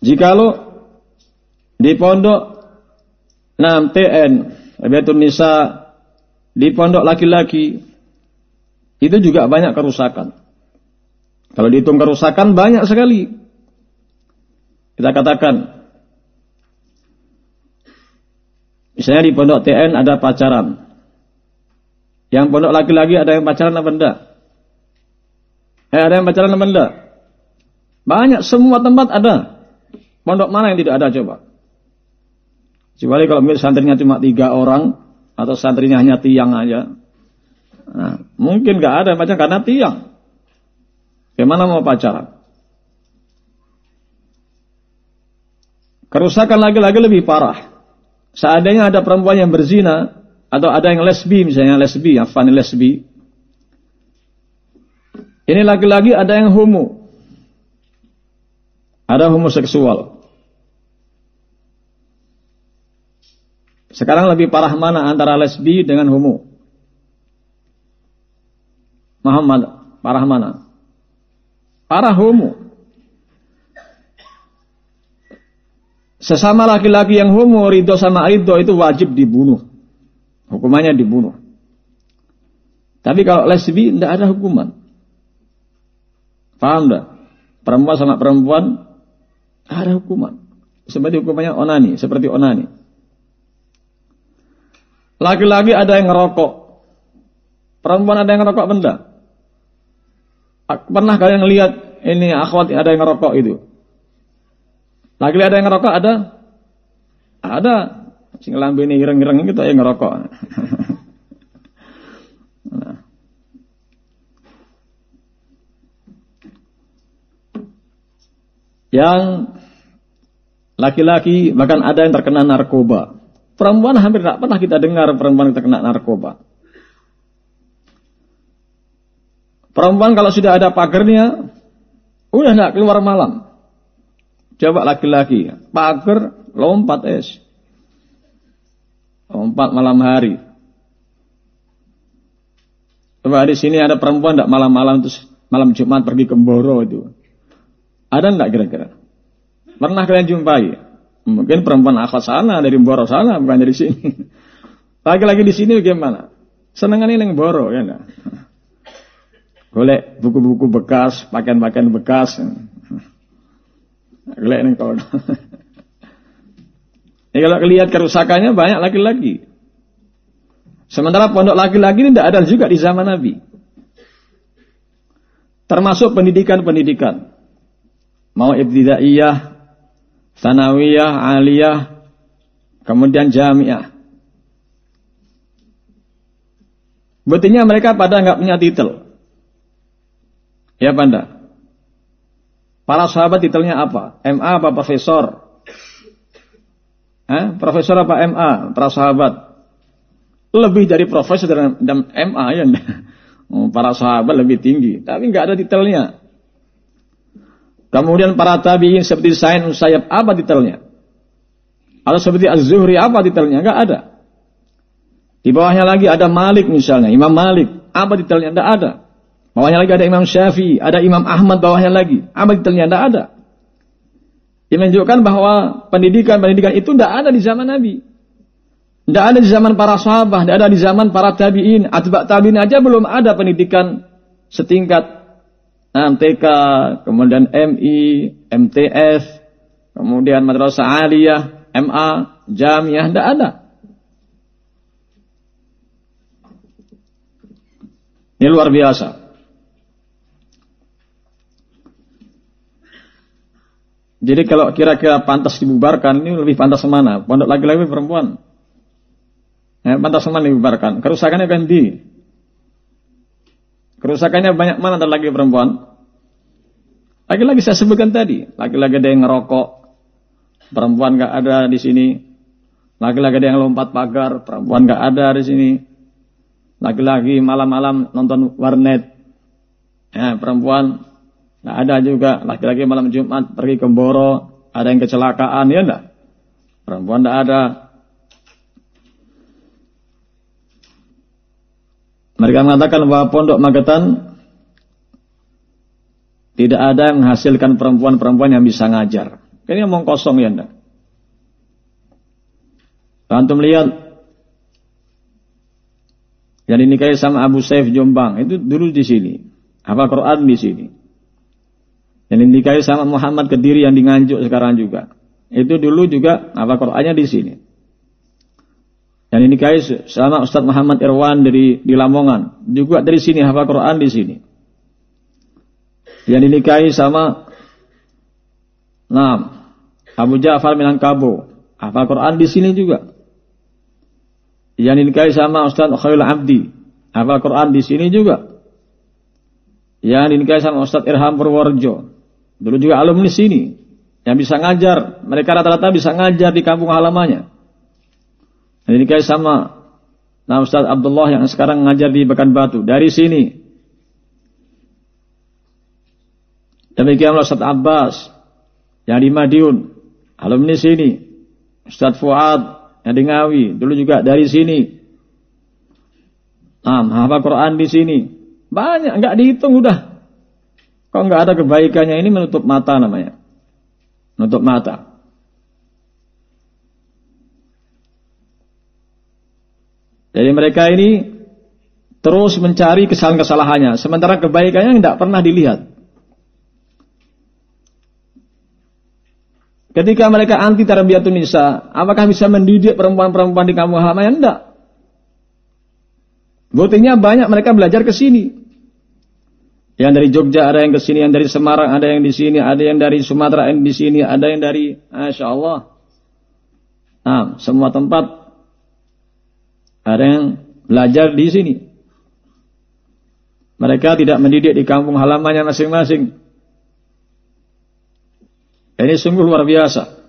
Jikalau di pondok 6 TN, Rabiatun Nisa, di pondok laki-laki, itu juga banyak kerusakan. Kalau dihitung kerusakan banyak sekali. Kita katakan, misalnya di pondok TN ada pacaran. Yang pondok laki-laki ada yang pacaran apa enggak? Eh, ada yang pacaran apa enggak? Banyak, semua tempat ada. Pondok mana yang tidak ada coba? Kecuali kalau santrinya cuma tiga orang, atau santrinya hanya tiang aja. Nah, mungkin nggak ada macam karena tiang. Bagaimana mau pacaran? Kerusakan lagi-lagi lebih parah. Seandainya ada perempuan yang berzina atau ada yang lesbi misalnya lesbi, yang lesbi. Ini lagi-lagi ada yang homo. Ada homoseksual. Sekarang lebih parah mana antara lesbi dengan homo? Muhammad, parah mana? Parah homo. Sesama laki-laki yang homo, ridho sama ridho itu wajib dibunuh. Hukumannya dibunuh. Tapi kalau lesbi tidak ada hukuman. Paham tidak? Perempuan sama perempuan ada hukuman. Seperti hukumannya onani, seperti onani. Laki-laki ada yang ngerokok. Perempuan ada yang ngerokok benda. Pernah kalian lihat ini akhwat ada yang ngerokok itu? Lagi ada yang ngerokok ada? Ada. Sing ini ireng-ireng gitu yang ngerokok. nah. Yang laki-laki bahkan ada yang terkena narkoba. Perempuan hampir tidak pernah kita dengar perempuan yang terkena narkoba. Perempuan kalau sudah ada pagernya, udah tidak keluar malam. Coba laki-laki, pagar lompat es. Lompat malam hari. Coba di sini ada perempuan tidak malam-malam terus malam Jumat pergi ke Mboro itu. Ada enggak kira-kira? Pernah kalian jumpai? Mungkin perempuan akhwat sana dari Mboro sana bukan dari sini. Lagi-lagi di sini bagaimana? Senengan ini yang Mboro ya enggak? Golek buku-buku bekas, pakaian-pakaian bekas. Golek nih kalau. Ini kalau lihat kerusakannya banyak laki-laki. Sementara pondok laki-laki ini tidak ada juga di zaman Nabi. Termasuk pendidikan-pendidikan. Mau ibtidaiyah, sanawiyah, aliyah, kemudian jamiah. Buktinya mereka pada nggak punya titel. Ya Banda. Para sahabat titelnya apa? MA apa profesor? Eh, profesor apa MA? Para sahabat. Lebih dari profesor dan MA ya. Oh, para sahabat lebih tinggi. Tapi nggak ada titelnya. Kemudian para tabiin seperti Sain Usayyab apa titelnya? Atau seperti Az-Zuhri apa titelnya? Enggak ada. Di bawahnya lagi ada Malik misalnya, Imam Malik. Apa titelnya? Enggak ada. Bawahnya lagi ada Imam Syafi'i, ada Imam Ahmad bawahnya lagi. Apa detailnya? Tidak ada. Yang menunjukkan bahwa pendidikan-pendidikan itu tidak ada di zaman Nabi. Tidak ada di zaman para sahabat, tidak ada di zaman para tabi'in. Atba' tabi'in aja belum ada pendidikan setingkat MTK, kemudian MI, MTS, kemudian Madrasah Aliyah, MA, Jamiah, tidak ada. Ini luar biasa. Jadi kalau kira-kira pantas dibubarkan, ini lebih pantas mana? Pondok laki-laki perempuan? Ya, pantas mana dibubarkan? Kerusakannya ganti. Kerusakannya banyak mana laki perempuan? Lagi-lagi saya sebutkan tadi, laki-laki ada yang ngerokok, perempuan nggak ada di sini. Laki-laki ada yang lompat pagar, perempuan nggak ada di sini. Laki-laki malam-malam nonton warnet, ya, perempuan Nah, ada juga laki-laki malam Jumat pergi ke Boro, ada yang kecelakaan, ya enggak? Perempuan enggak ada. Mereka mengatakan bahwa pondok Magetan tidak ada yang menghasilkan perempuan-perempuan yang bisa ngajar. Ini omong kosong ya anda. Antum lihat yang dinikahi sama Abu Saif Jombang itu dulu di sini. Apa Quran di sini. Yang dinikahi sama Muhammad Kediri yang di Nganjuk sekarang juga. Itu dulu juga apa Qurannya di sini. Yang dinikahi sama Ustadz Muhammad Irwan dari di Lamongan juga dari sini hafal Quran di sini. Yang dinikahi sama Nah, Abu Ja'far Minangkabau hafal Quran di sini juga. Yang dinikahi sama Ustaz Khairul Abdi. Hafal Quran di sini juga. Yang dinikahi sama Ustaz Irham Purworejo. Dulu juga alumni sini. Yang bisa ngajar. Mereka rata-rata bisa ngajar di kampung halamannya. Yang dinikahi sama nah Ustaz Abdullah yang sekarang ngajar di Bekan Batu. Dari sini. Demikianlah Ustaz Abbas. Yang di Madiun. Alumni sini. Ustaz Fuad yang di Ngawi, dulu juga dari sini. Nah, hafal Quran di sini. Banyak, nggak dihitung udah. Kok nggak ada kebaikannya ini menutup mata namanya. Menutup mata. Jadi mereka ini terus mencari kesalahan-kesalahannya. Sementara kebaikannya tidak pernah dilihat. Ketika mereka anti tarbiyatun nisa, apakah bisa mendidik perempuan-perempuan di kampung halaman? Tidak. Buktinya banyak mereka belajar ke sini. Yang dari Jogja ada yang ke sini, yang dari Semarang ada yang di sini, ada yang dari Sumatera yang di sini, ada yang dari Masya Allah. Nah, semua tempat ada yang belajar di sini. Mereka tidak mendidik di kampung halamannya masing-masing. Ini sungguh luar biasa.